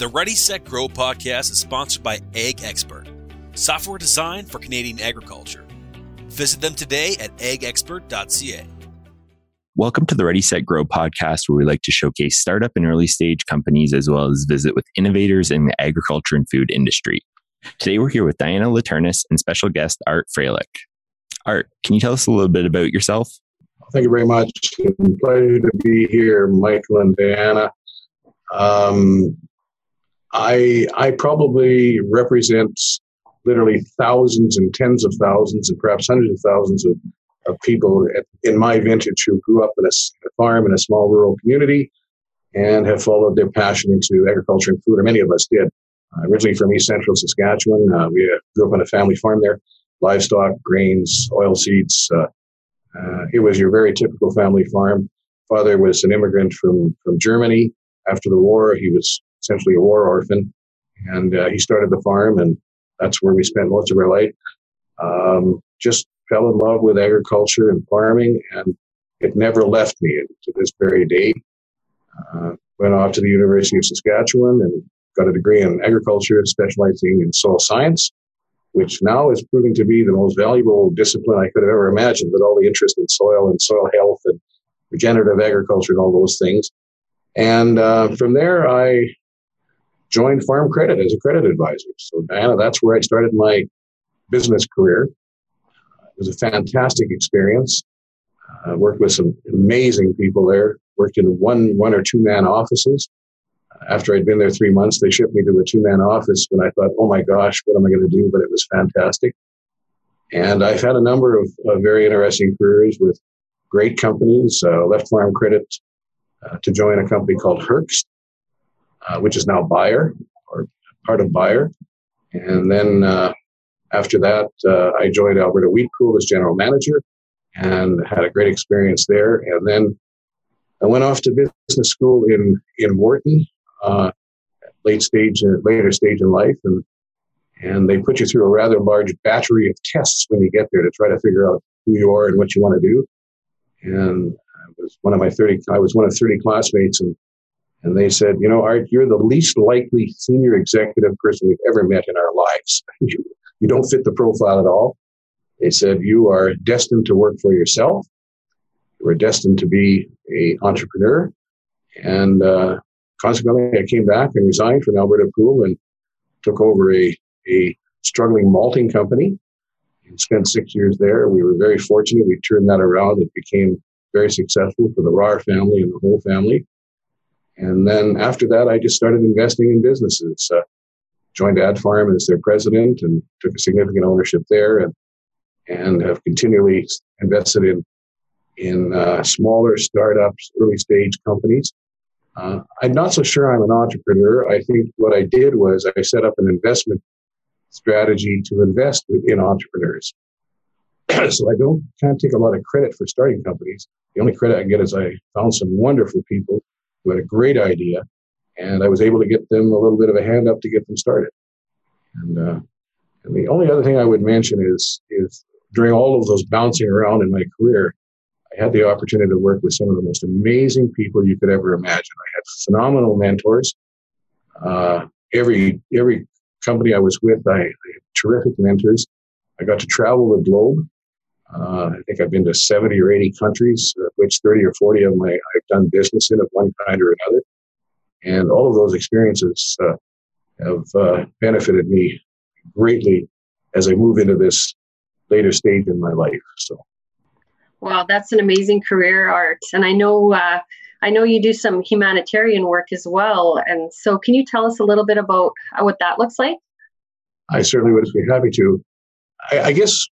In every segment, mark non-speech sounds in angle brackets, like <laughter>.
The Ready Set Grow podcast is sponsored by Ag Expert, software designed for Canadian agriculture. Visit them today at agexpert.ca. Welcome to the Ready Set Grow podcast, where we like to showcase startup and early stage companies as well as visit with innovators in the agriculture and food industry. Today, we're here with Diana Laternis and special guest Art Froehlich. Art, can you tell us a little bit about yourself? Thank you very much. It's a pleasure to be here, Michael and Diana. Um, I I probably represent literally thousands and tens of thousands and perhaps hundreds of thousands of, of people at, in my vintage who grew up in a, a, farm in a small rural community and have followed their passion into agriculture and food, or many of us did. Uh, originally from East Central Saskatchewan, uh, we uh, grew up on a family farm there, livestock, grains, oil seeds. Uh, uh, it was your very typical family farm. Father was an immigrant from, from Germany. After the war, he was essentially a war orphan, and uh, he started the farm, and that's where we spent most of our life. Um, just fell in love with agriculture and farming, and it never left me to this very day. Uh, went off to the University of Saskatchewan and got a degree in agriculture, specializing in soil science, which now is proving to be the most valuable discipline I could have ever imagined with all the interest in soil and soil health and regenerative agriculture and all those things. And uh, from there, I joined Farm Credit as a credit advisor. So, Diana, that's where I started my business career. It was a fantastic experience. I worked with some amazing people there. Worked in one one or two man offices. After I'd been there three months, they shipped me to a two man office. When I thought, "Oh my gosh, what am I going to do?" But it was fantastic. And I've had a number of uh, very interesting careers with great companies. Uh, left Farm Credit uh, to join a company called Hoechst, uh, which is now Bayer or part of Bayer. And then uh, after that, uh, I joined Alberta Wheat Pool as general manager and had a great experience there. And then I went off to business school in in Wharton, uh, late stage, uh, later stage in life, and and they put you through a rather large battery of tests when you get there to try to figure out who you are and what you want to do. And I was one of my thirty. I was one of thirty classmates, and and they said, you know, Art, you're the least likely senior executive person we've ever met in our lives. <laughs> You, you don't fit the profile at all. They said, you are destined to work for yourself. You are destined to be a entrepreneur. And uh, consequently, I came back and resigned from Alberta Pool and took over a, a struggling malting company and spent six years there. We were very fortunate. We turned that around. It became very successful for the Rahr family and the whole family. And then after that, I just started investing in businesses. Uh, joined Ad Farm as their president and took a significant ownership there, and and have continually invested in in uh, smaller startups, early stage companies. Uh, I'm not so sure I'm an entrepreneur. I think what I did was I set up an investment strategy to invest in entrepreneurs. <clears throat> so I don't can't take a lot of credit for starting companies. The only credit I get is I found some wonderful people who had a great idea, and I was able to get them a little bit of a hand up to get them started. And, uh, and the only other thing I would mention is is during all of those bouncing around in my career, I had the opportunity to work with some of the most amazing people you could ever imagine. I had phenomenal mentors. Uh, every every company I was with, I, I, had terrific mentors. I got to travel the globe. Uh, I think I've been to 70 or 80 countries, of which 30 or 40 of them I, have done business in of one kind or another. And all of those experiences uh, have uh, benefited me greatly as I move into this later stage in my life. So, wow, that's an amazing career, Art. And I know, uh, I know you do some humanitarian work as well. And so, can you tell us a little bit about what that looks like? I certainly would be happy to. I, I guess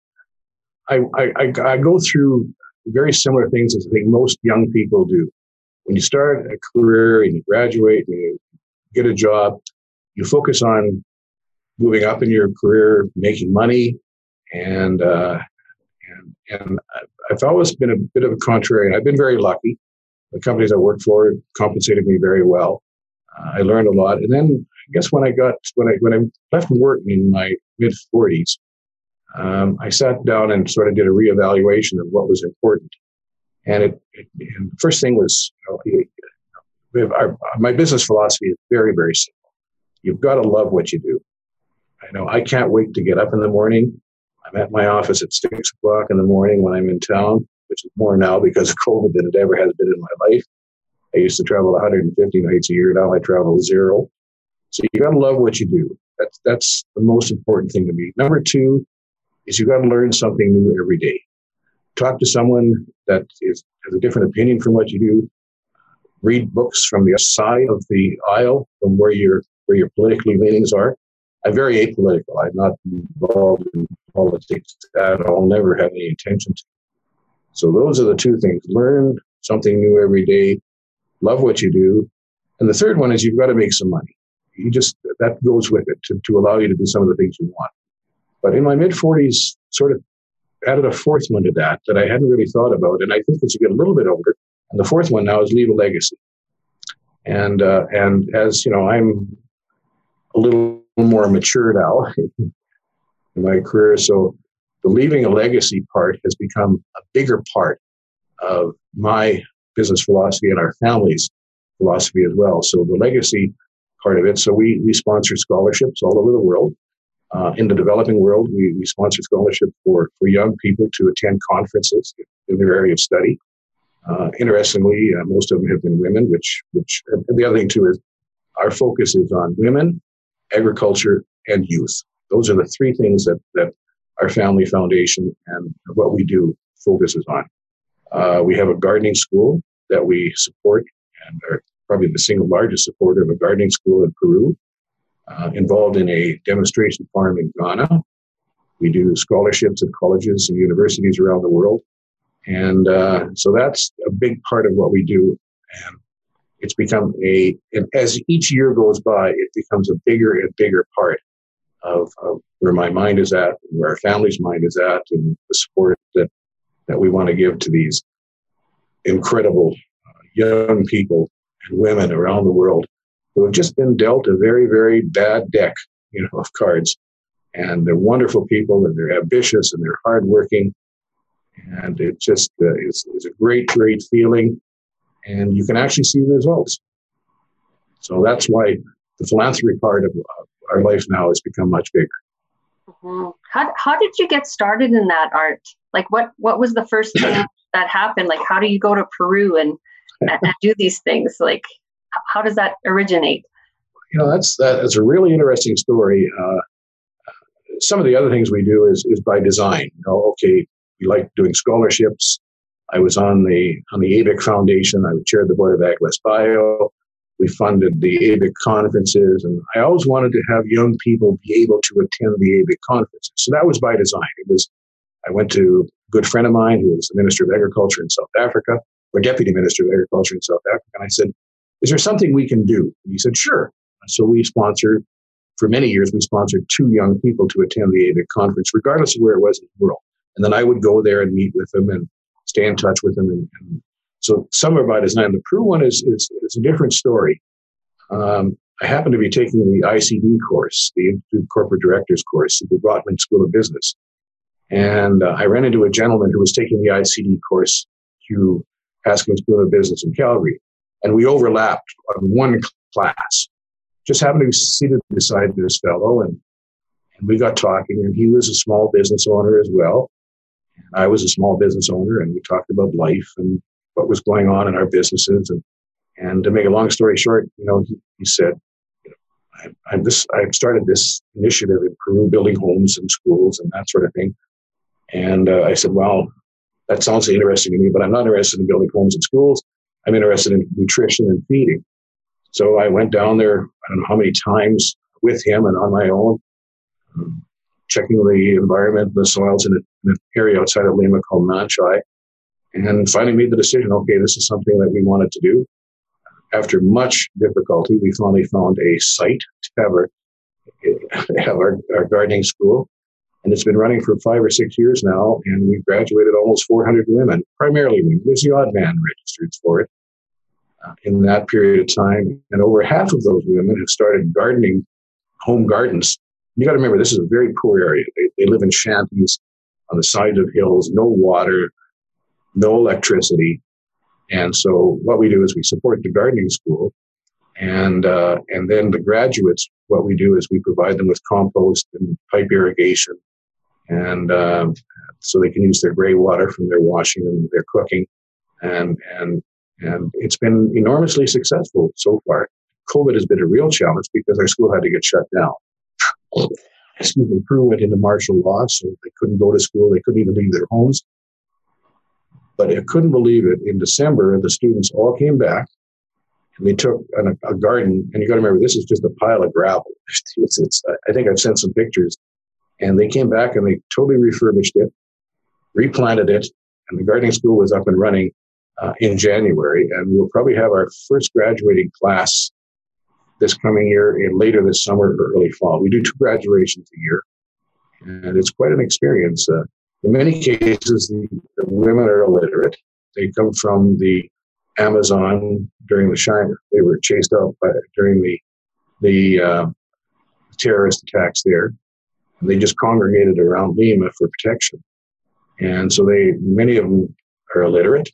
I, I, I go through very similar things as I think most young people do. When you start a career and you graduate and you get a job, you focus on moving up in your career, making money, and uh, and and I've always been a bit of a contrarian. I've been very lucky. The companies I worked for compensated me very well. Uh, I learned a lot, and then I guess when I got when I when I left work in my mid forties, um, I sat down and sort of did a reevaluation of what was important. And, it, it the first thing was, you know, our, my business philosophy is very, very simple. you've got to love what you do. I know I can't wait to get up in the morning. I'm at my office at six o'clock in the morning when I'm in town, which is more now because of COVID than it ever has been in my life. I used to travel 150 nights a year. Now I travel zero. So you got to love what you do. That's that's the most important thing to me. Number two is you got to learn something new every day. Talk to someone that is, has a different opinion from what you do. Read books from the side of the aisle from where your where your politically leanings are. I'm very apolitical. I'm not involved in politics at all. Never had any intention to. So those are the two things: learn something new every day, love what you do, and the third one is you've got to make some money. You just that goes with it to, to allow you to do some of the things you want. But in my mid 40s, sort of added a fourth one to that that I hadn't really thought about, and I think as you get a little bit older, and the fourth one now is leave a legacy. And uh, and as you know, I'm a little more mature now <laughs> in my career, so the leaving a legacy part has become a bigger part of my business philosophy and our family's philosophy as well. So the legacy part of it. So we we sponsor scholarships all over the world. Uh, in the developing world, we, we sponsor scholarship for, for young people to attend conferences in their area of study. Uh, interestingly, uh, most of them have been women, which, which the other thing too is our focus is on women, agriculture, and youth. Those are the three things that, that our family foundation and what we do focuses on. Uh, we have a gardening school that we support and are probably the single largest supporter of a gardening school in Peru, uh, involved in a demonstration farm in Ghana. We do scholarships at colleges and universities around the world. And uh, so that's a big part of what we do. And it's become a, and as each year goes by, it becomes a bigger and bigger part of, of where my mind is at, and where our family's mind is at, and the support that, that we want to give to these incredible uh, young people and women around the world who have just been dealt a very, very bad deck, you know, of cards. And they're wonderful people, and they're ambitious, and they're hardworking, and it just uh, is, is a great, great feeling. And you can actually see the results. So that's why the philanthropy part of our life now has become much bigger. Mm-hmm. How, how did you get started in that art? Like, what what was the first thing <coughs> that happened? Like, how do you go to Peru and, and do these things? Like, how does that originate? You know, that's that, that's a really interesting story. Uh, some of the other things we do is is by design. You know, okay, we like doing scholarships. I was on the on the ABIC Foundation. I chaired the board of Ag West Bio. We funded the ABIC conferences, and I always wanted to have young people be able to attend the ABIC conferences. So that was by design. It was. I went to a good friend of mine who was the Minister of Agriculture in South Africa, or Deputy Minister of Agriculture in South Africa, and I said, is there something we can do? And he said, sure. So we sponsored, for many years, we sponsored two young people to attend the ABIC conference, regardless of where it was in the world. And then I would go there and meet with them and stay in touch with them. And, and so Summer by Design. The Peru one is, is, is a different story. Um, I happened to be taking the ICD course, the Institute Corporate Directors course at the Rotman School of Business. And uh, I ran into a gentleman who was taking the ICD course to Haskayne School of Business in Calgary and we overlapped on one class. Just happened to be seated beside this fellow, and, and we got talking, and he was a small business owner as well. I was a small business owner, and we talked about life and what was going on in our businesses. And, and to make a long story short, you know, he, he said, you know, I, I'm this, I've started this initiative in Peru, building homes and schools and that sort of thing. And uh, I said, well, that sounds interesting to me, but I'm not interested in building homes and schools. I'm interested in nutrition and feeding. So I went down there, I don't know how many times with him and on my own, um, checking the environment, the soils in, an area outside of Lima called Manchay, and finally made the decision okay, this is something that we wanted to do. After much difficulty, we finally found a site to have our, <laughs> have our, our gardening school. And it's been running for five or six years now, and we've graduated almost 400 women, primarily women. There's the odd man registered for it in that period of time. And over half of those women have started gardening home gardens. You got to remember, this is a very poor area. They, they live in shanties on the side of hills, no water, no electricity. And so what we do is we support the gardening school And, uh, and then the graduates, what we do is we provide them with compost and pipe irrigation. And um, so they can use their gray water from their washing and their cooking. And, and, and it's been enormously successful so far. COVID has been a real challenge because our school had to get shut down. Excuse me, Peru went into martial law, so they couldn't go to school. They couldn't even leave their homes. But I couldn't believe it. In December, the students all came back and they took an, a garden. And you got to remember, this is just a pile of gravel. <laughs> It's, it's, I think I've sent some pictures. And they came back and they totally refurbished it, replanted it, and the gardening school was up and running uh, in January. And we'll probably have our first graduating class this coming year in later this summer or early fall. We do two graduations a year, and it's quite an experience. Uh, in many cases, the, the, women are illiterate. They come from the Amazon during the Shiner. They were chased out by, during the the uh, terrorist attacks there. And they just congregated around Lima for protection. And so they, many of them are illiterate.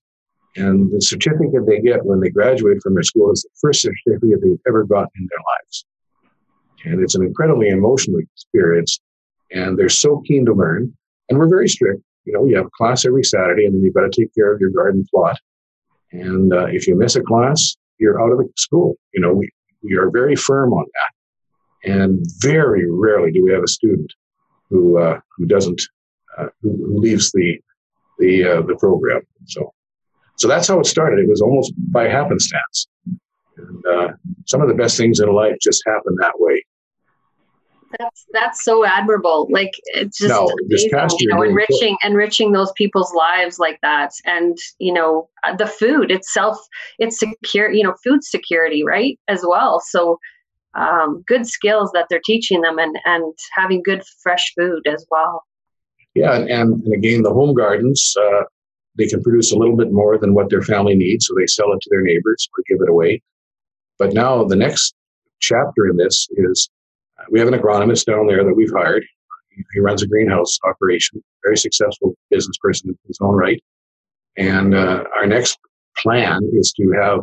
And the certificate they get when they graduate from their school is the first certificate they've ever gotten in their lives. And it's an incredibly emotional experience. And they're so keen to learn. And we're very strict. You know, you have class every Saturday, and then you've got to take care of your garden plot. And uh, if you miss a class, you're out of the school. You know, we, we are very firm on that. And very rarely do we have a student who uh, who doesn't uh, who, who, leaves the the uh, the program. So so that's how it started. It was almost by happenstance. And uh, some of the best things in life just happen that way. That's that's so admirable. Like it's just no, amazing, you know, enriching enriching those people's lives like that, and you know uh, the food itself. It's secure, you know, food security, right, as well. So um, good skills that they're teaching them, and and having good fresh food as well. Yeah, and, and again, the home gardens. Uh, they can produce a little bit more than what their family needs, so they sell it to their neighbors or give it away. But now the next chapter in this is uh, we have an agronomist down there that we've hired. He runs a greenhouse operation, very successful business person in his own right. And uh, our next plan is to have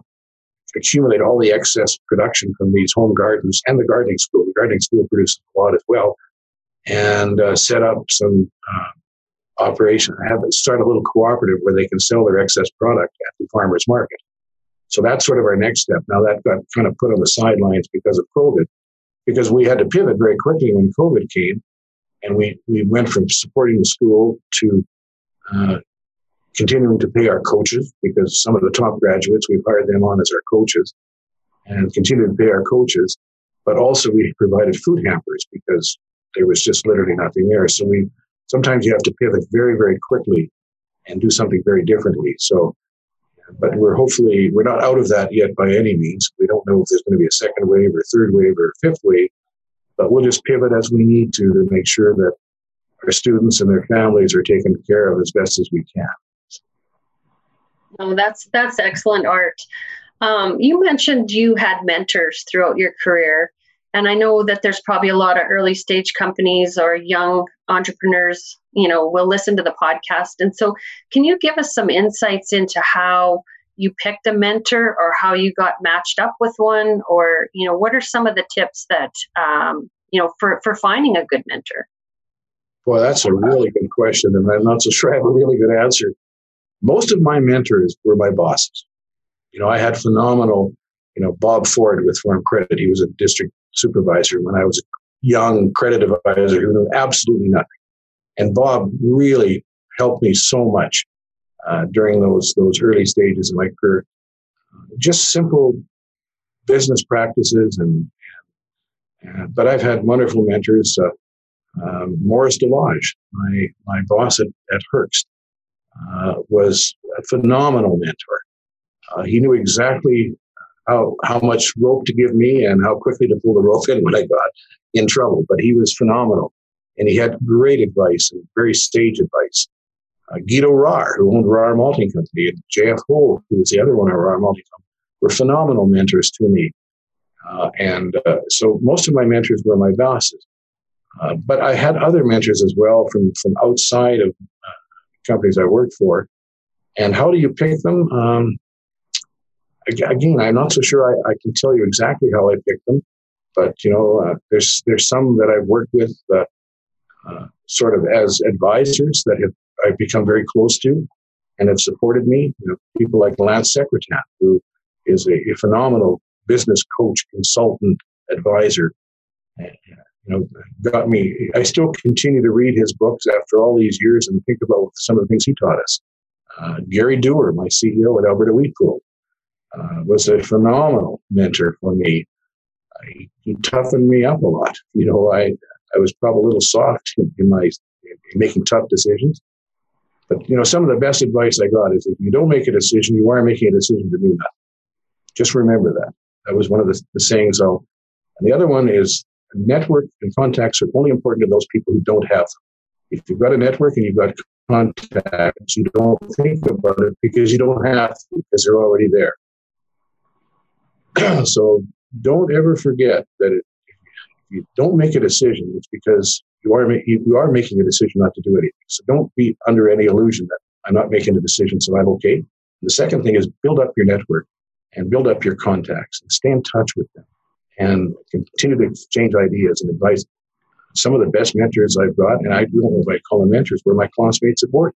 accumulate all the excess production from these home gardens and the gardening school. The gardening school produces a lot as well, and uh, set up some uh, operation, have start a little cooperative where they can sell their excess product at the farmers market. So that's sort of our next step. Now that got kind of put on the sidelines because of COVID, because we had to pivot very quickly when COVID came, and we we went from supporting the school to uh, continuing to pay our coaches because some of the top graduates we've hired them on as our coaches, and continue to pay our coaches. But also we provided food hampers because there was just literally nothing there. So we sometimes you have to pivot very, very quickly and do something very differently. So, but we're hopefully, we're not out of that yet by any means. We don't know if there's going to be a second wave or third wave or fifth wave, but we'll just pivot as we need to to make sure that our students and their families are taken care of as best as we can. Oh, that's that's excellent art. Um, you mentioned you had mentors throughout your career. And I know that there's probably a lot of early stage companies or young entrepreneurs, you know, will listen to the podcast. And so, can you give us some insights into how you picked a mentor or how you got matched up with one? Or, you know, what are some of the tips that, um, you know, for, for finding a good mentor? Well, that's a really good question. And I'm not so sure I have a really good answer. Most of my mentors were my bosses. You know, I had phenomenal, you know, Bob Ford with Farm Credit. He was a district supervisor when I was a young credit advisor who knew absolutely nothing. And Bob really helped me so much uh, during those those early stages of my career. Just simple business practices, and, and but I've had wonderful mentors. Uh, um, Morris Delage, my my boss at, at Hoechst, uh, was a phenomenal mentor. Uh, he knew exactly how how much rope to give me and how quickly to pull the rope in when I got in trouble. But he was phenomenal, and he had great advice and very sage advice. Uh, Guido Rahr, who owned Rahr Malting Company, and J.F. Holt, who was the other one of Rahr Malting Company, were phenomenal mentors to me. Uh, and uh, so most of my mentors were my bosses. Uh, but I had other mentors as well from, from outside of uh, companies I worked for. And how do you pick them? Um, again, I'm not so sure I, I, can tell you exactly how I picked them, but you know, uh, there's there's some that I've worked with uh, uh, sort of as advisors that have I've become very close to and have supported me. You know, people like Lance Secretan, who is a, a phenomenal business coach, consultant, advisor. You know, got me. I still continue to read his books after all these years and think about some of the things he taught us. Uh, Gary Dewar, my CEO at Alberta Wheat Pool, uh, was a phenomenal mentor for me. He, he, toughened me up a lot. You know, I I was probably a little soft in, in my in making tough decisions. But you know, some of the best advice I got is if you don't make a decision, you are making a decision to do nothing. Just remember that. That was one of the, the sayings. I'll, and the other one is network and contacts are only important to those people who don't have them. If you've got a network and you've got contacts, you don't think about it because you don't have because they're already there. <clears throat> so don't ever forget that it, if you don't make a decision, it's because you are, you are making a decision not to do anything. So don't be under any illusion that I'm not making a decision, so I'm okay. The second thing is build up your network and build up your contacts and stay in touch with them and continue to exchange ideas and advice. Some of the best mentors I've got, and I don't know if I call them mentors, were my classmates at work.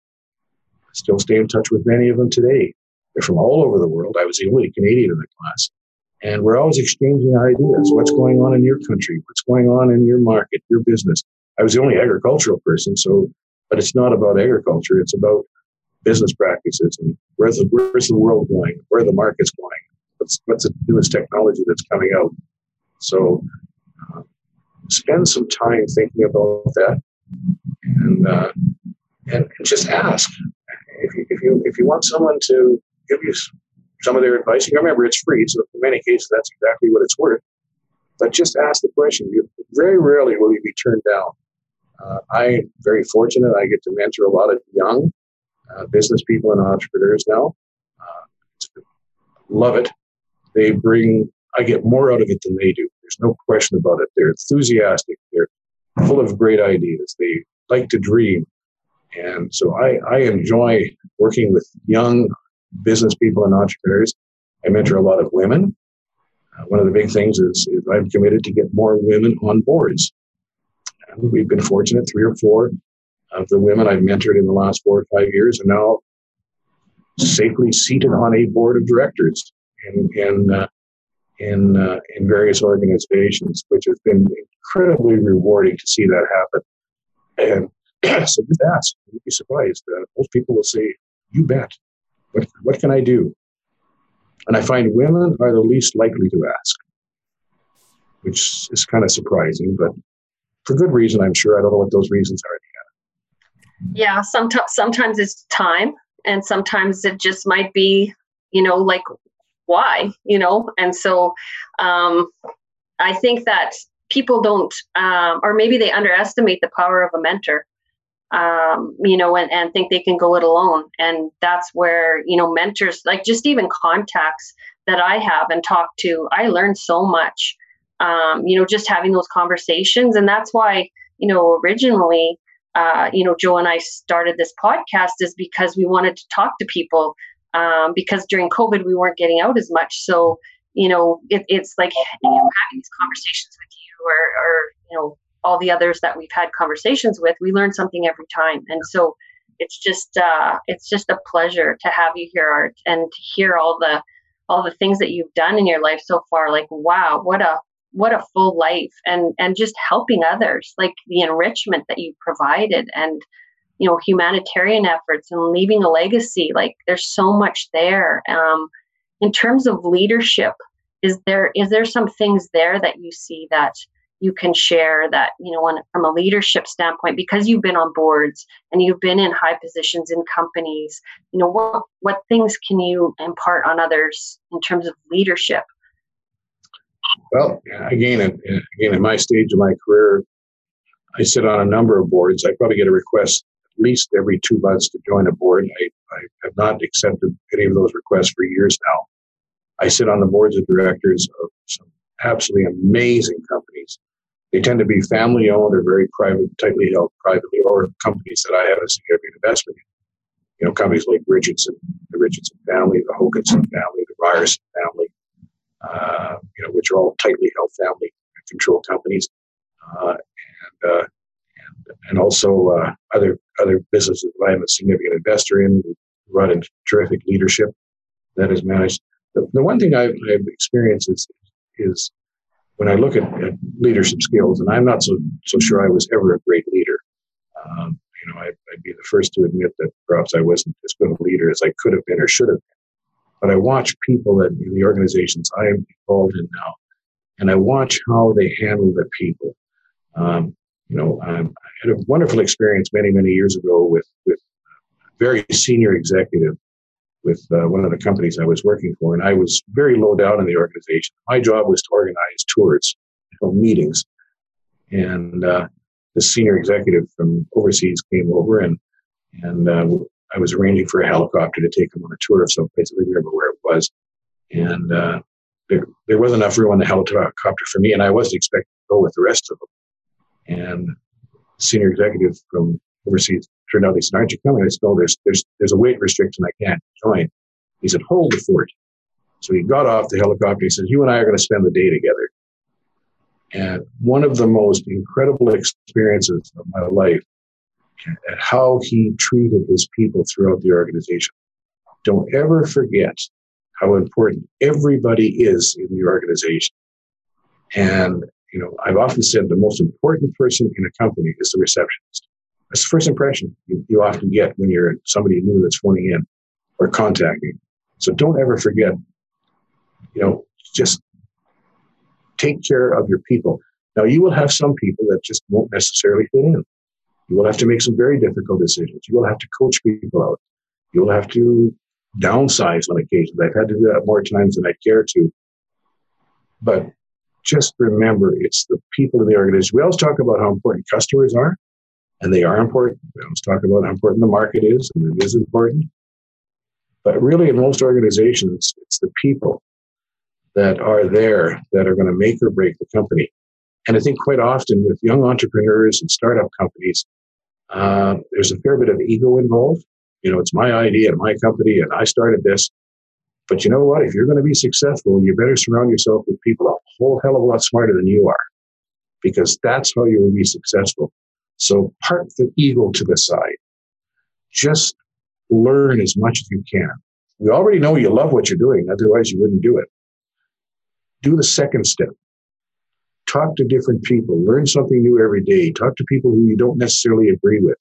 I still stay in touch with many of them today. They're from all over the world. I was the only Canadian in the class. And we're always exchanging ideas. What's going on in your country? What's going on in your market, your business? I was the only agricultural person, so, but it's not about agriculture. It's about business practices and where's the, where's the world going? Where the market's going? What's, what's the newest technology that's coming out? So uh, spend some time thinking about that and, uh, and, and just ask. If you, if, you, if you want someone to give you some of their advice, you remember it's free, so in many cases that's exactly what it's worth. But just ask the question. You, very rarely will you be turned down. Uh, I'm very fortunate. I get to mentor a lot of young uh, business people and entrepreneurs now. Uh, love it. They bring, I get more out of it than they do. There's no question about it. They're enthusiastic. They're full of great ideas. They like to dream. And so I, I enjoy working with young business people and entrepreneurs. I mentor a lot of women. Uh, one of the big things is, is, I'm committed to get more women on boards. And we've been fortunate, three or four of the women I've mentored in the last four or five years are now safely seated on a board of directors in, in, uh, in, uh, in various organizations, which has been incredibly rewarding to see that happen. And <clears throat> so just ask, you'd be surprised. Uh, most people will say, you bet. What, what can I do? And I find women are the least likely to ask, which is kind of surprising, but for good reason, I'm sure. I don't know what those reasons are. Yeah, sometimes sometimes it's time, and sometimes it just might be, you know, like why, you know, and so um, I think that people don't, um, or maybe they underestimate the power of a mentor um, you know, and, and think they can go it alone. And that's where, you know, mentors, like just even contacts that I have and talk to, I learned so much, um, you know, just having those conversations. And that's why, you know, originally, uh, you know, Joe and I started this podcast is because we wanted to talk to people um, because during COVID we weren't getting out as much. So, you know, it, it's like you know, having these conversations with you or, or you know, all the others that we've had conversations with, we learn something every time. And so it's just uh, it's just a pleasure to have you here, Art, and to hear all the all the things that you've done in your life so far. Like, wow, what a what a full life, and and just helping others, like the enrichment that you provided, and you know humanitarian efforts and leaving a legacy. Like, there's so much there. Um, in terms of leadership, is there is there some things there that you see that you can share that you know from a leadership standpoint because you've been on boards and you've been in high positions in companies you know what what things can you impart on others in terms of leadership? Well again again at my stage of my career i sit on a number of boards. I probably get a request at least every two months to join a board. I, I have not accepted any of those requests for years now. I sit on the boards of directors of some absolutely amazing companies they tend to be family owned or very private, tightly held privately, or companies that I have a significant investment in. you know, companies like Richardson, the Richardson family, the Hoganson family, the Ryerson family, uh, you know, which are all tightly held family control companies, uh, and, uh, and, and also uh, other other businesses that I'm a significant investor in, run in terrific leadership that is managed. The, the one thing I've, I've, experienced is, is when I look at, at, leadership skills, and I'm not so so sure I was ever a great leader. Um, you know, I, would be the first to admit that perhaps I wasn't as good a leader as I could have been or should have been. But I watch people in the organizations I am involved in now, and I watch how they handle their people. Um, you know, I had a wonderful experience many, many years ago with with a very senior executive with uh, one of the companies I was working for, and I was very low down in the organization. My job was to organize tours, meetings, and uh, the senior executive from overseas came over, and and uh, I was arranging for a helicopter to take him on a tour of some place. I don't remember where it was, and uh, there there wasn't enough room on the helicopter for me, and I wasn't expecting to go with the rest of them. And senior executive from overseas turned out he said, "Aren't you coming?" I said, "No, there's there's there's a weight restriction. I can't join." He said, "Hold the fort." So he got off the helicopter. He said, "You and I are going to spend the day together." And one of the most incredible experiences of my life at how he treated his people throughout the organization. Don't ever forget how important everybody is in the organization. And, you know, I've often said the most important person in a company is the receptionist. That's the first impression you, you often get when you're somebody new that's phoning in or contacting. So don't ever forget, you know, just take care of your people. Now, you will have some people that just won't necessarily fit in. You will have to make some very difficult decisions. You will have to coach people out. You will have to downsize on occasions. I've had to do that more times than I care to. But just remember, it's the people in the organization. We always talk about how important customers are, and they are important. We always talk about how important the market is, and it is important. But really, in most organizations, it's the people that are there that are going to make or break the company. And I think quite often with young entrepreneurs and startup companies, uh, there's a fair bit of ego involved. You know, it's my idea and my company, and I started this. But you know what? If you're going to be successful, you better surround yourself with people a whole hell of a lot smarter than you are, because that's how you will be successful. So park the ego to the side. Just learn as much as you can. We already know you love what you're doing, otherwise, you wouldn't do it do the second step. Talk to different people, learn something new every day, talk to people who you don't necessarily agree with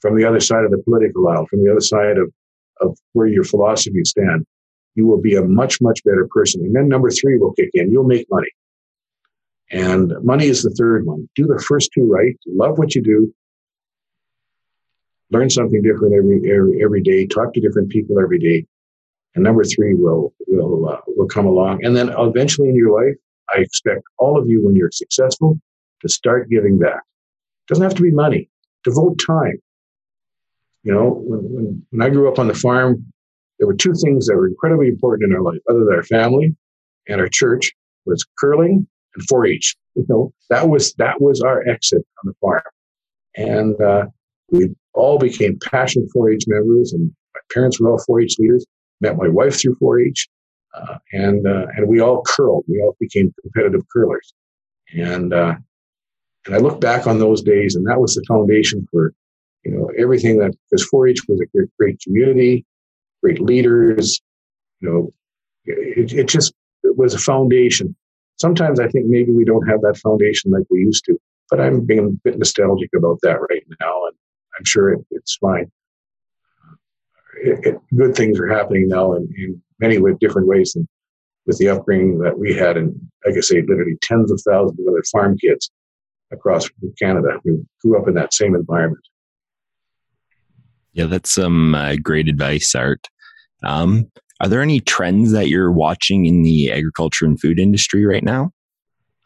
from the other side of the political aisle, from the other side of, of where your philosophies stand. You will be a much, much better person. And then number three will kick in. You'll make money. And money is the third one. Do the first two right. Love what you do. Learn something different every, every, every day. Talk to different people every day and number three will will uh, will come along, and then eventually in your life, I expect all of you, when you're successful, to start giving back. Doesn't have to be money. Devote time. You know, when, when, when I grew up on the farm, there were two things that were incredibly important in our life, other than our family and our church, was curling and 4-H. You know, that was that was our exit on the farm, and uh, we all became passionate 4-H members, and my parents were all 4-H leaders met my wife through 4-H, uh, and uh, and we all curled. We all became competitive curlers, and uh, and I look back on those days, and that was the foundation for you know everything that because 4-H was a great, great community, great leaders. You know, it, it just it was a foundation. Sometimes I think maybe we don't have that foundation like we used to, but I'm being a bit nostalgic about that right now, and I'm sure it, it's fine it, it, good things are happening now in, in many different ways than with the upbringing that we had. And like I say, literally tens of thousands of other farm kids across Canada who grew up in that same environment. Yeah, that's some uh, great advice, Art. Um, are there any trends that you're watching in the agriculture and food industry right now?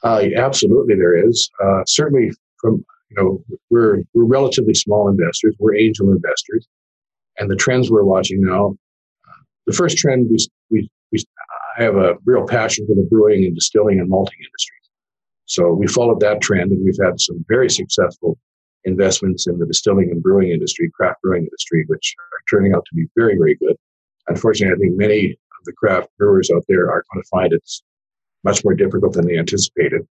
Uh, absolutely, there is. Uh, certainly, from you know, we're we're relatively small investors. We're angel investors, and the trends we're watching now. The first trend we, we, we I have a real passion for the brewing and distilling and malting industries. So we followed that trend and we've had some very successful investments in the distilling and brewing industry, craft brewing industry, which are turning out to be very, very good. Unfortunately, I think many of the craft brewers out there are going to find it's much more difficult than they anticipated.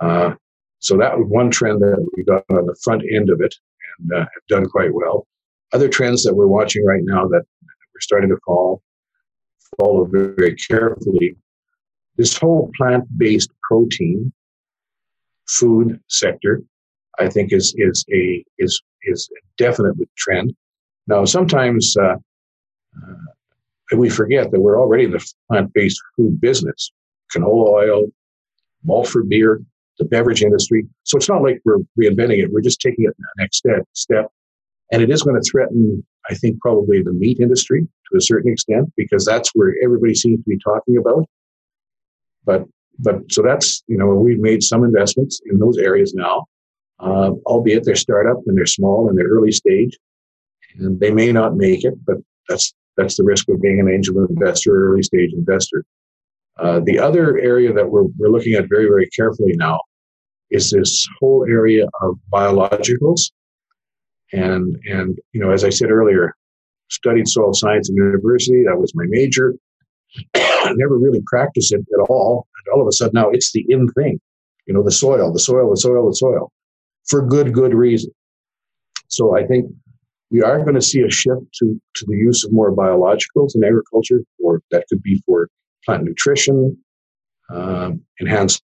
Uh, so that was one trend that we got on the front end of it and uh, have done quite well. Other trends that we're watching right now that we're starting to follow, follow very, very carefully. This whole plant-based protein food sector, I think, is is a is is a definite trend. Now, sometimes uh, uh, we forget that we're already in the plant-based food business. Canola oil, malt for beer, the beverage industry. So it's not like we're reinventing it. We're just taking it the next step. Step, and it is going to threaten, I think, probably the meat industry to a certain extent because that's where everybody seems to be talking about. But but so that's you know we've made some investments in those areas now, uh, albeit they're startup and they're small and they're early stage, and they may not make it. But that's that's the risk of being an angel investor or early stage investor. Uh, the other area that we're, we're looking at very, very carefully now is this whole area of biologicals. And, and, you know, as I said earlier, studied soil science in university. That was my major. I <coughs> never really practiced it at all. And all of a sudden now it's the in thing. You know, the soil, the soil, the soil, the soil for good, good reason. So I think we are going to see a shift to, to the use of more biologicals in agriculture, or that could be for plant nutrition, uh, enhanced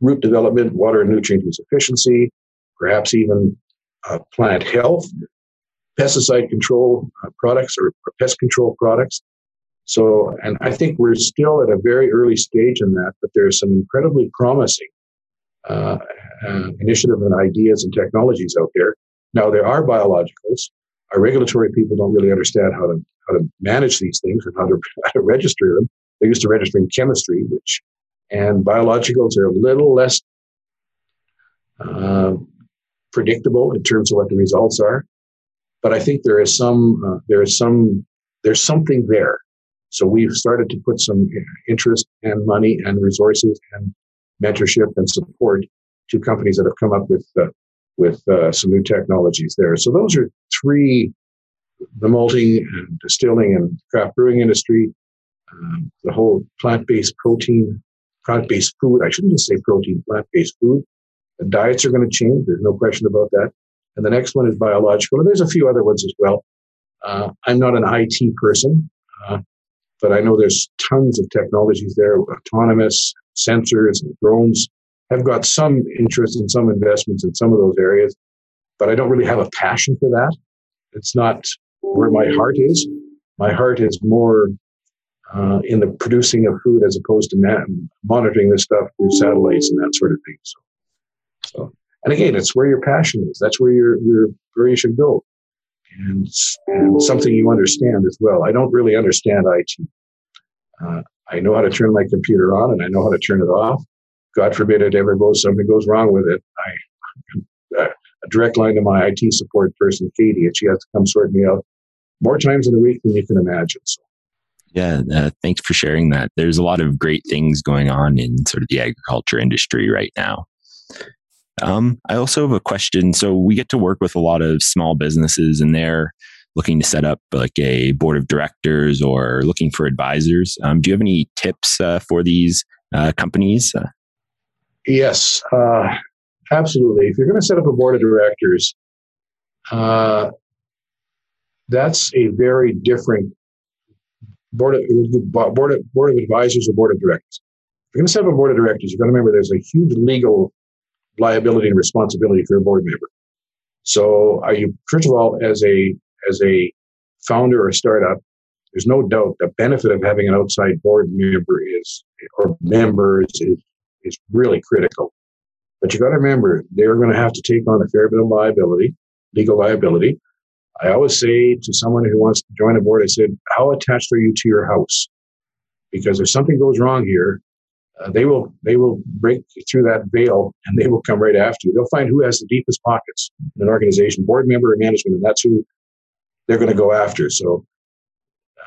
root development, water and nutrient use efficiency, perhaps even uh, plant health, pesticide control uh, products or, pest control products. So, and I think we're still at a very early stage in that, but there's some incredibly promising uh, uh, initiative and ideas and technologies out there. Now, there are biologicals. Our regulatory people don't really understand how to how to manage these things and how to, <laughs> how to register them. They're used to registering chemistry, which and biologicals are a little less uh, predictable in terms of what the results are. But I think there is some uh, there is some there's something there. So we've started to put some interest and money and resources and mentorship and support to companies that have come up with uh, with uh, some new technologies there. So those are three: the malting and distilling and craft brewing industry, um, the whole plant-based protein, plant-based food. I shouldn't just say protein, plant-based food. The diets are going to change. There's no question about that. And the next one is biological. And there's a few other ones as well. Uh, I'm not an IT person, uh, but I know there's tons of technologies there, autonomous sensors and drones. I've got some interest in some investments in some of those areas, but I don't really have a passion for that. It's not where my heart is. My heart is more uh, in the producing of food as opposed to ma- monitoring this stuff through satellites and that sort of thing. So, so, and again, it's where your passion is. That's where your your where you should go, and and something you understand as well. I don't really understand IT. Uh, I know how to turn my computer on and I know how to turn it off. God forbid it ever goes something goes wrong with it. I a direct line to my IT support person, Katie, and she has to come sort me out more times in a week than you can imagine. So yeah, uh, thanks for sharing that. There's a lot of great things going on in sort of the agriculture industry right now. Um, I also have a question. So we get to work with a lot of small businesses, and they're looking to set up like a board of directors or looking for advisors. Um, do you have any tips uh, for these uh, companies? Yes, uh, absolutely. If you're going to set up a board of directors, uh, that's a very different board of, board of, board of advisors or board of directors. If you're going to set up a board of directors, you've got to remember there's a huge legal liability and responsibility for a board member. So are you, first of all, as a, as a founder or a startup, there's no doubt the benefit of having an outside board member is, or members is, is really critical. But you got to remember, they're going to have to take on a fair bit of liability, legal liability. I always say to someone who wants to join a board, I said, how attached are you to your house? Because if something goes wrong here, uh, they will they will break through that veil and they will come right after you. They'll find who has the deepest pockets in an organization, board member or management, and that's who they're going to go after. So,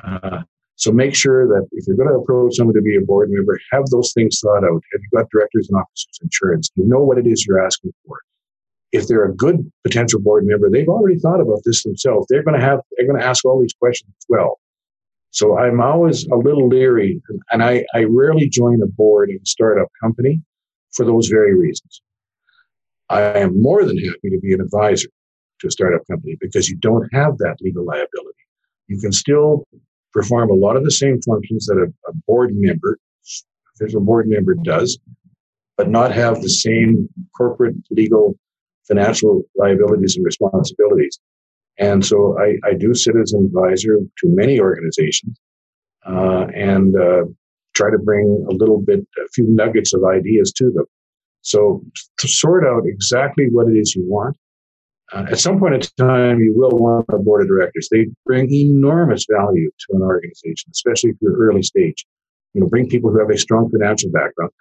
uh, so make sure that if you're going to approach someone to be a board member, have those things thought out. Have you got directors and officers insurance? You know what it is you're asking for? if they're a good potential board member, they've already thought about this themselves. They're going to have, they're going to ask all these questions as well. So I'm always a little leery, and I, I rarely join a board of a startup company for those very reasons. I am more than happy to be an advisor to a startup company because you don't have that legal liability. You can still perform a lot of the same functions that a, a board member, a board member, does, but not have the same corporate legal financial liabilities and responsibilities. And so I, I do sit as an advisor to many organizations uh, and uh, try to bring a little bit, a few nuggets of ideas to them. So to sort out exactly what it is you want, uh, at some point in time, you will want a board of directors. They bring enormous value to an organization, especially if you're early stage. You know, bring people who have a strong financial background.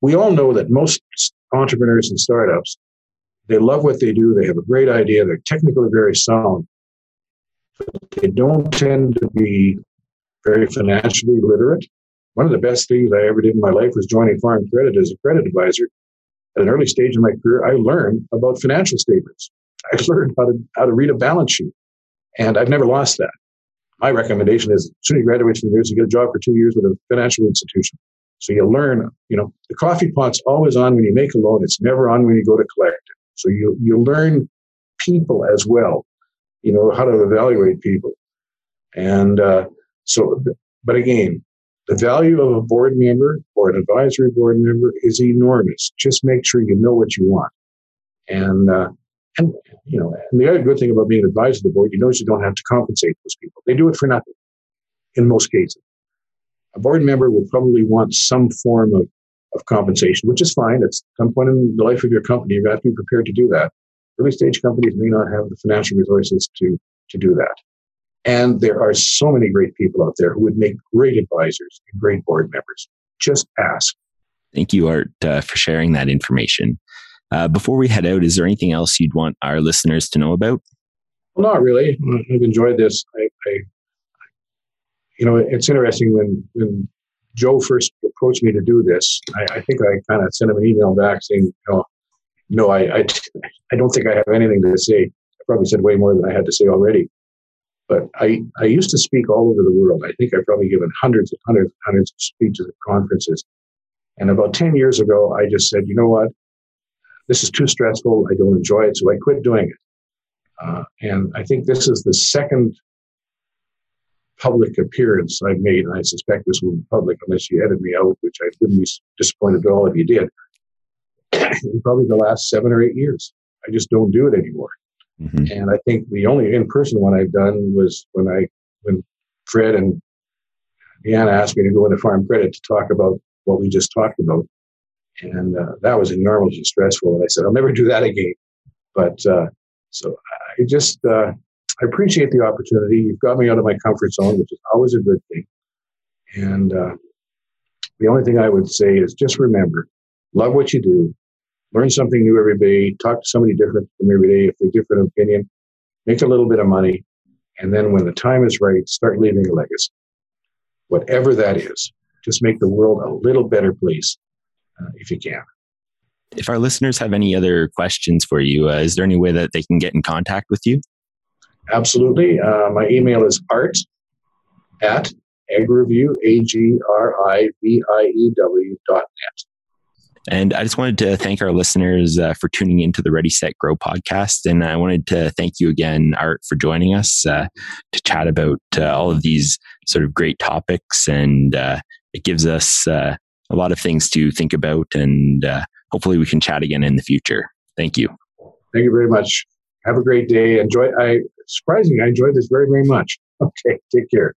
We all know that most entrepreneurs and startups, they love what they do. They have a great idea. They're technically very sound. But they don't tend to be very financially literate. One of the best things I ever did in my life was joining Farm Credit as a credit advisor. At an early stage in my career, I learned about financial statements. I learned how to how to read a balance sheet, and I've never lost that. My recommendation is, as soon as you graduate from the university, you get a job for two years with a financial institution. So you learn, you know, the coffee pot's always on when you make a loan. It's never on when you go to collect it. So you you learn people as well, you know, how to evaluate people, and uh, so. But again, the value of a board member or an advisory board member is enormous. Just make sure you know what you want, and uh, and you know, and the other good thing about being an advisor to the board, you know, you don't have to compensate those people. They do it for nothing in most cases. A board member will probably want some form of, of compensation, which is fine. At some point in the life of your company, you have got to be prepared to do that. Early stage companies may not have the financial resources to, to do that. And there are so many great people out there who would make great advisors and great board members. Just ask. Thank you, Art, uh, for sharing that information. Uh, before we head out, is there anything else you'd want our listeners to know about? Well, not really. I've enjoyed this. I, I you know, it's interesting when when Joe first approached me to do this. I, I think I kind of sent him an email back saying, you know, no, I, I, I don't think I have anything to say. I probably said way more than I had to say already. But I, I used to speak all over the world. I think I've probably given hundreds and hundreds and hundreds of speeches at conferences. And about 10 years ago, I just said, you know what? This is too stressful. I don't enjoy it. So I quit doing it. Uh, and I think this is the second public appearance I've made, and I suspect this will be public unless you edit me out, which I wouldn't be disappointed at all if you did. <coughs> in probably the last seven or eight years. I just don't do it anymore. Mm-hmm. And I think the only in-person one I've done was when I when Fred and Deanna asked me to go into Farm Credit to talk about what we just talked about and uh, that was enormously stressful. And I said, I'll never do that again. But uh, so I just uh, I appreciate the opportunity. You've got me out of my comfort zone, which is always a good thing. And uh, the only thing I would say is just remember, love what you do, learn something new every day, talk to somebody different from every day if they're different opinion, make a little bit of money, and then when the time is right, start leaving a legacy. Whatever that is, just make the world a little better place uh, if you can. If our listeners have any other questions for you, uh, is there any way that they can get in contact with you? Absolutely. Uh, my email is art at agriview, A-G-R-I-V-I-E-W dot net. And I just wanted to thank our listeners uh, for tuning into the Ready, Set, Grow podcast. And I wanted to thank you again, Art, for joining us uh, to chat about uh, all of these sort of great topics. And uh, it gives us uh, a lot of things to think about, and uh, hopefully we can chat again in the future. Thank you. Thank you very much. Have a great day. Enjoy. I surprisingly, I enjoyed this very, very much. <laughs> Okay, take care.